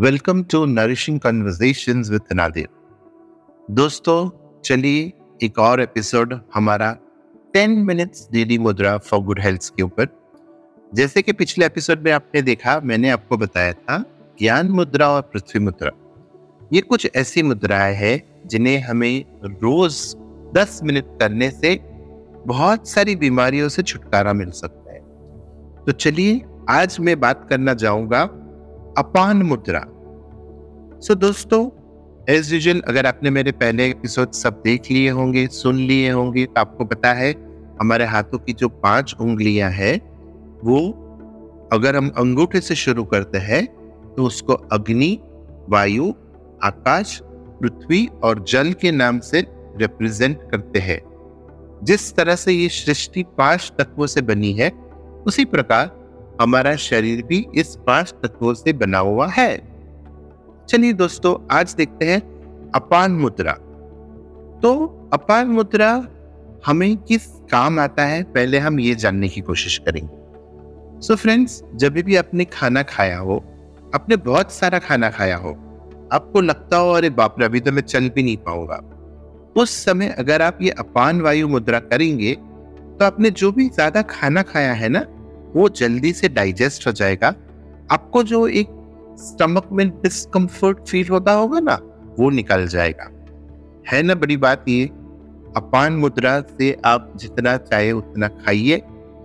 Welcome to nourishing conversations with Nadir दोस्तों, चलिए एक और एपिसोड हमारा 10 minutes daily mudra for good health के ऊपर। जैसे कि पिछले एपिसोड में आपने देखा, मैंने आपको बताया था, ज्ञान मुद्रा और पृथ्वी मुद्रा। ये कुछ ऐसी मुद्राएँ हैं जिन्हें हमें रोज 10 मिनट करने से बहुत सारी बीमारियों से छुटकारा मिल सकता है। तो चलिए, आज मैं बात करना चाहूँगा अपान मुद्रा। सो so, दोस्तों एज यूजल अगर आपने मेरे पहले एपिसोड सब देख लिए होंगे सुन लिए होंगे तो आपको पता है हमारे हाथों की जो पाँच उंगलियाँ हैं वो अगर हम अंगूठे से शुरू करते हैं तो उसको अग्नि वायु आकाश पृथ्वी और जल के नाम से रिप्रेजेंट करते हैं। जिस तरह से ये सृष्टि पाँच तत्वों से बनी है उसी प्रकार हमारा शरीर भी इस पाँच तत्वों से बना हुआ है। चलिए दोस्तों, आज देखते हैं अपान मुद्रा। तो अपान मुद्रा हमें किस काम आता है, पहले हम ये जानने की कोशिश करेंगे। सो फ्रेंड्स जब भी आपने खाना खाया हो, आपने बहुत सारा खाना खाया हो, आपको लगता हो, अरे बाप रे, अभी तो मैं चल भी नहीं पाऊँगा। उस समय अगर आप ये अपान वायु मुद्रा करेंगे तो आपने जो भी ज़्यादा खाना खाया है ना वो जल्दी से डाइजेस्ट हो जाएगा। आपको जो एक स्टमक में डिस्कम्फर्ट फील होता होगा ना, वो निकल जाएगा। है ना बड़ी बात ये? अपान मुद्रा से आप जितना चाहे उतना खाइए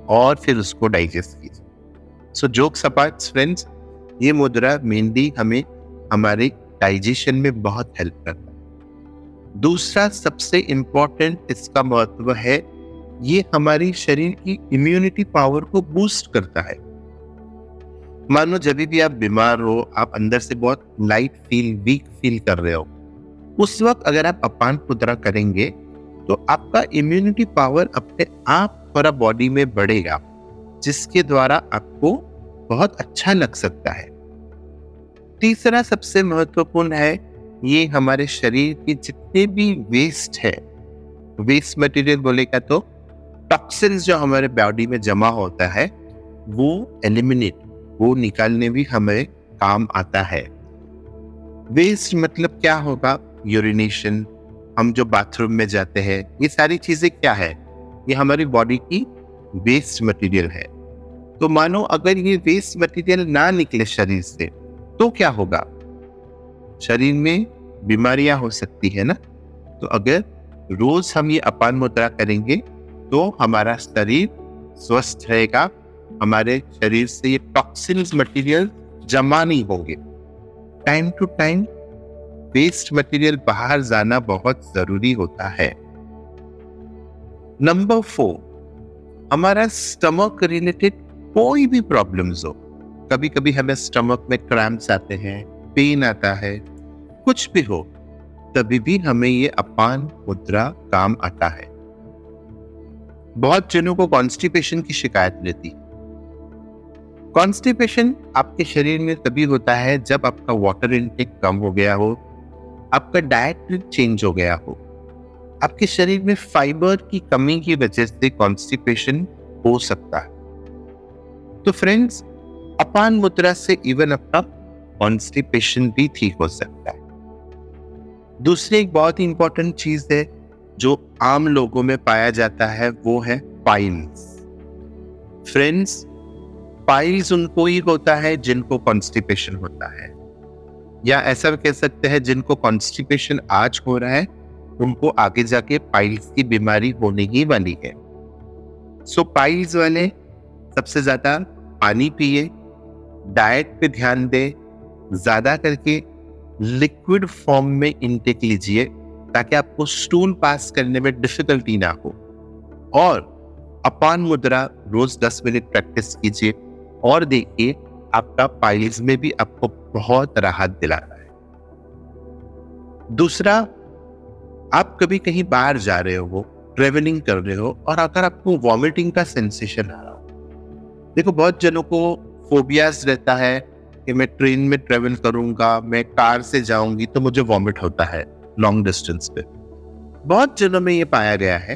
और फिर उसको डाइजेस्ट कीजिए। सो जोक्स अपार्ट फ्रेंड्स ये मुद्रा मेनली हमें हमारे डाइजेशन में बहुत हेल्प करता है। दूसरा सबसे इंपॉर्टेंट इसका महत्व है ये हमारी शरीर की इम्यूनिटी पावर को बूस्ट करता है। मानो जब भी आप बीमार हो, आप अंदर से बहुत लाइट फील वीक फील कर रहे हो, उस वक्त अगर आप अपान मुद्रा करेंगे तो आपका इम्यूनिटी पावर अपने आप थोड़ा बॉडी में बढ़ेगा, जिसके द्वारा आपको बहुत अच्छा लग सकता है। तीसरा सबसे महत्वपूर्ण है, ये हमारे शरीर के जितने भी वेस्ट है वेस्ट मटेरियल बोलेगा तो टॉक्सिन्स जो हमारे बॉडी में जमा होता है, वो एलिमिनेट वो निकालने भी हमें काम आता है। वेस्ट मतलब क्या होगा? यूरिनेशन हम जो बाथरूम में जाते हैं, ये सारी चीज़ें क्या है? ये हमारी बॉडी की वेस्ट मटेरियल है। तो मानो अगर ये वेस्ट मटेरियल ना निकले शरीर से तो क्या होगा? शरीर में बीमारियाँ हो सकती है ना? तो अगर रोज हम ये अपान मुद्रा करेंगे तो हमारा शरीर स्वस्थ रहेगा। हमारे शरीर से ये टॉक्सिन्स मटेरियल जमा नहीं होंगे। Time to time waste material बाहर जाना बहुत ज़रूरी होता है। नंबर फोर हमारा स्टमक रिलेटेड कोई भी प्रॉब्लम्स हो। कभी कभी हमें स्टमक में क्रैम्प्स आते हैं पेन आता है, कुछ भी हो, तभी भी हमें ये अपान मुद्रा काम आता है। बहुत जनों को कॉन्स्टिपेशन की शिकायत रहती कॉन्स्टिपेशन आपके शरीर में तभी होता है जब आपका वाटर इनटेक कम हो गया हो, आपका डाइट चेंज हो गया हो। आपके शरीर में फाइबर की कमी की वजह से कॉन्स्टिपेशन हो सकता है। तो फ्रेंड्स अपान मुद्रा से इवन अपना कॉन्स्टिपेशन भी ठीक हो सकता है। दूसरी एक बहुत ही इंपॉर्टेंट चीज़ है जो आम लोगों में पाया जाता है वो है पाइल्स फ्रेंड्स पाइल्स उनको ही होता है जिनको कॉन्स्टिपेशन होता है. या ऐसा कह सकते हैं जिनको कॉन्स्टिपेशन आज हो रहा है उनको आगे जाके पाइल्स की बीमारी होने ही वाली है. सो so, पाइल्स वाले सबसे ज़्यादा पानी पिए डाइट पे ध्यान दें ज़्यादा करके लिक्विड फॉर्म में इंटेक लीजिए ताकि आपको स्टूल पास करने में डिफिकल्टी ना हो। और अपान मुद्रा रोज 10 मिनट प्रैक्टिस कीजिए और देखिए आपका पाइल्स में भी आपको बहुत राहत दिलाता है। दूसरा, आप कभी कहीं बाहर जा रहे हो ट्रेवलिंग कर रहे हो और अगर आपको वॉमिटिंग का सेंसेशन आ रहा हो। देखो, बहुत जनों को फोबियाज रहता है कि मैं ट्रेन में ट्रेवल करूँगा, मैं कार से जाऊँगी तो मुझे वॉमिट होता है। लॉन्ग डिस्टेंस पे। बहुत जनों में ये पाया गया है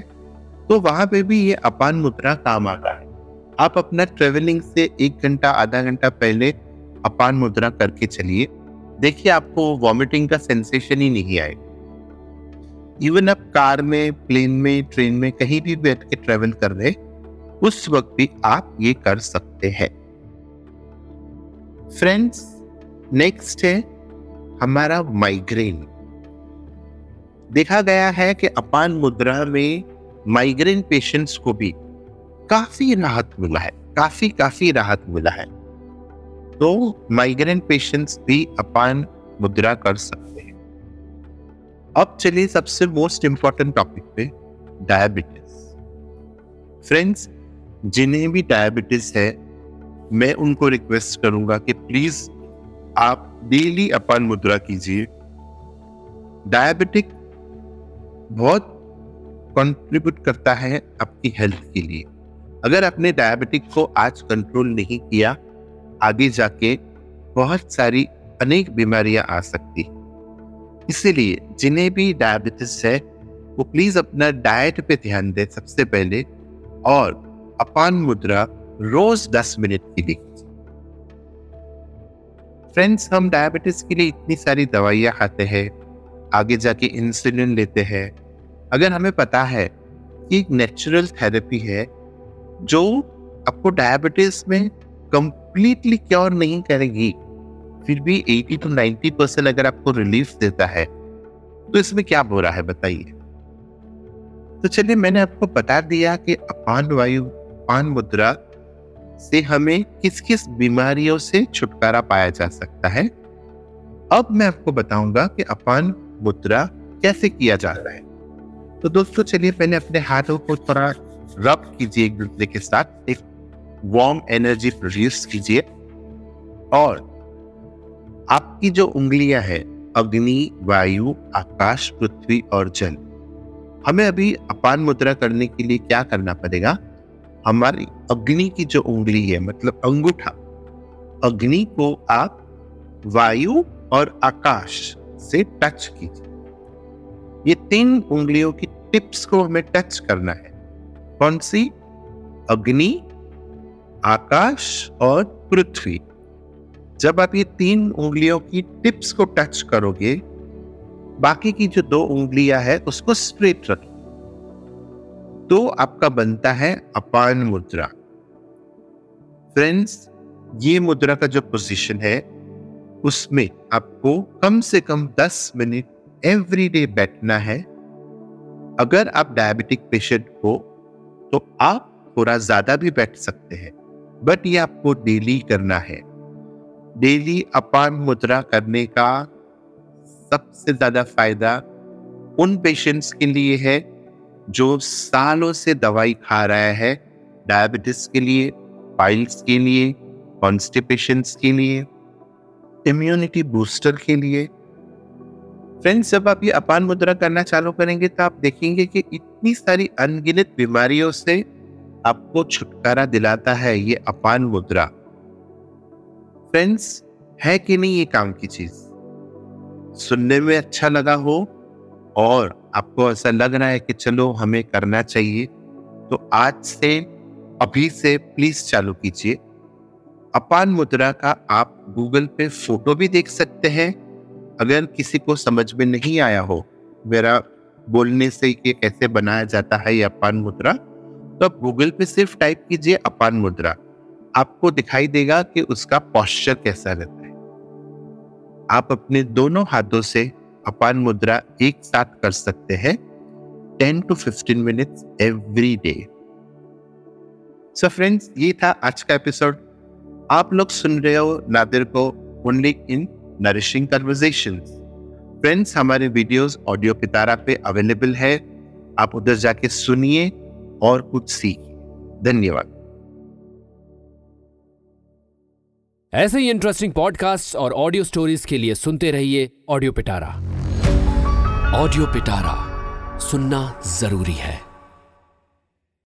तो वहाँ पे भी ये अपान मुद्रा काम आता है। आप अपना ट्रेवलिंग से एक घंटा, आधा घंटा पहले अपान मुद्रा करके चलिए। देखिए, आपको वॉमिटिंग का सेंसेशन ही नहीं आएगा। इवन आप कार में प्लेन में ट्रेन में कहीं भी बैठ के ट्रेवल कर रहे, उस वक्त भी आप ये कर सकते हैं। फ्रेंड्स नेक्स्ट है हमारा माइग्रेन देखा गया है कि अपान मुद्रा में माइग्रेन पेशेंट्स को भी काफ़ी राहत मिला है, काफ़ी काफ़ी राहत मिला है। तो माइग्रेन पेशेंट्स भी अपान मुद्रा कर सकते हैं। अब चलिए सबसे मोस्ट इंपॉर्टेंट टॉपिक पे डायबिटीज़ फ्रेंड्स जिन्हें भी डायबिटीज़ है, मैं उनको रिक्वेस्ट करूँगा कि प्लीज़ आप डेली अपान मुद्रा कीजिए। डायबिटिक बहुत कंट्रीब्यूट करता है आपकी हेल्थ के लिए। अगर आपने डायबिटिक को आज कंट्रोल नहीं किया, आगे जाके बहुत सारी अनेक बीमारियाँ आ सकती इसीलिए जिन्हें भी डायबिटीज़ है, वो प्लीज़ अपना डाइट पे ध्यान दें सबसे पहले और अपान मुद्रा रोज 10 मिनट के लिए फ्रेंड्स हम डायबिटीज़ के लिए इतनी सारी दवाइयाँ खाते हैं आगे जाके इंसुलिन लेते हैं। अगर हमें पता है कि एक नेचुरल थेरेपी है, जो आपको डायबिटीज़ में कंप्लीटली क्योर नहीं करेगी, फिर भी 80 टू 90 परसेंट अगर आपको रिलीफ देता है तो इसमें क्या रहा है बताइए। तो चलिए, मैंने आपको बता दिया कि अपान वायु, अपान मुद्रा से हमें किस किस बीमारियों से छुटकारा पाया जा सकता है। अब मैं आपको बताऊँगा कि अपान मुद्रा कैसे किया जाता है? तो दोस्तों, चलिए पहले अपने हाथों को थोड़ा रब कीजिए एक दूसरे के साथ। एक वार्म एनर्जी प्रोड्यूस कीजिए। और आपकी जो उंगलियाँ हैं, अग्नि, वायु, आकाश, पृथ्वी और जल, हमें अभी अपान मुद्रा करने के लिए क्या करना पड़ेगा? हमारी अग्नि की जो उंगली है मतलब अंगूठा, अग्नि को आप वायु और आकाश से टच कीजिए। ये तीन उंगलियों की टिप्स को हमें टच करना है। कौन सी? अग्नि, आकाश और पृथ्वी। जब आप ये तीन उंगलियों की टिप्स को टच करोगे, बाकी की जो दो उंगलियाँ है, उसको स्ट्रेट रखिए। तो आपका बनता है अपान मुद्रा। फ्रेंड्स ये मुद्रा का जो पोजीशन है उसमें आपको कम से कम 10 मिनट एवरी डे बैठना है। अगर आप डायबिटिक पेशेंट हो तो आप थोड़ा ज़्यादा भी बैठ सकते हैं बट ये आपको डेली करना है। डेली अपान मुद्रा करने का सबसे ज़्यादा फ़ायदा उन पेशेंट्स के लिए है, जो सालों से दवाई खा रहा है डायबिटीज़ के लिए पाइल्स के लिए कॉन्स्टिपेशन के लिए। इम्यूनिटी बूस्टर के लिए। फ्रेंड्स जब आप ये अपान मुद्रा करना चालू करेंगे तो आप देखेंगे कि इतनी सारी अनगिनत बीमारियों से आपको छुटकारा दिलाता है ये अपान मुद्रा। फ्रेंड्स है कि नहीं ये काम की चीज़? सुनने में अच्छा लगा हो और आपको ऐसा लग रहा है कि चलो हमें करना चाहिए तो आज से, अभी से प्लीज़ चालू कीजिए। अपान मुद्रा का आप गूगल पे फ़ोटो भी देख सकते हैं। अगर किसी को समझ में नहीं आया हो, मेरा बोलने से ये कैसे बनाया जाता है ये अपान मुद्रा तो आप गूगल पे सिर्फ़ टाइप कीजिए अपान मुद्रा। आपको दिखाई देगा कि उसका पॉस्चर कैसा रहता है। आप अपने दोनों हाथों से अपान मुद्रा एक साथ कर सकते हैं ten to fifteen minutes every day so friends ये था आज का एपिसोड आप लोग सुन रहे हो नादिर को only in nourishing conversation friends हमारे वीडियोस ऑडियो पितारा पे अवेलेबल है। आप उधर जाके सुनिए और कुछ सीखिए। धन्यवाद। ऐसे ही इंटरेस्टिंग पॉडकास्ट और ऑडियो स्टोरीज के लिए सुनते रहिए ऑडियो पिटारा ऑडियो पिटारा सुनना ज़रूरी है।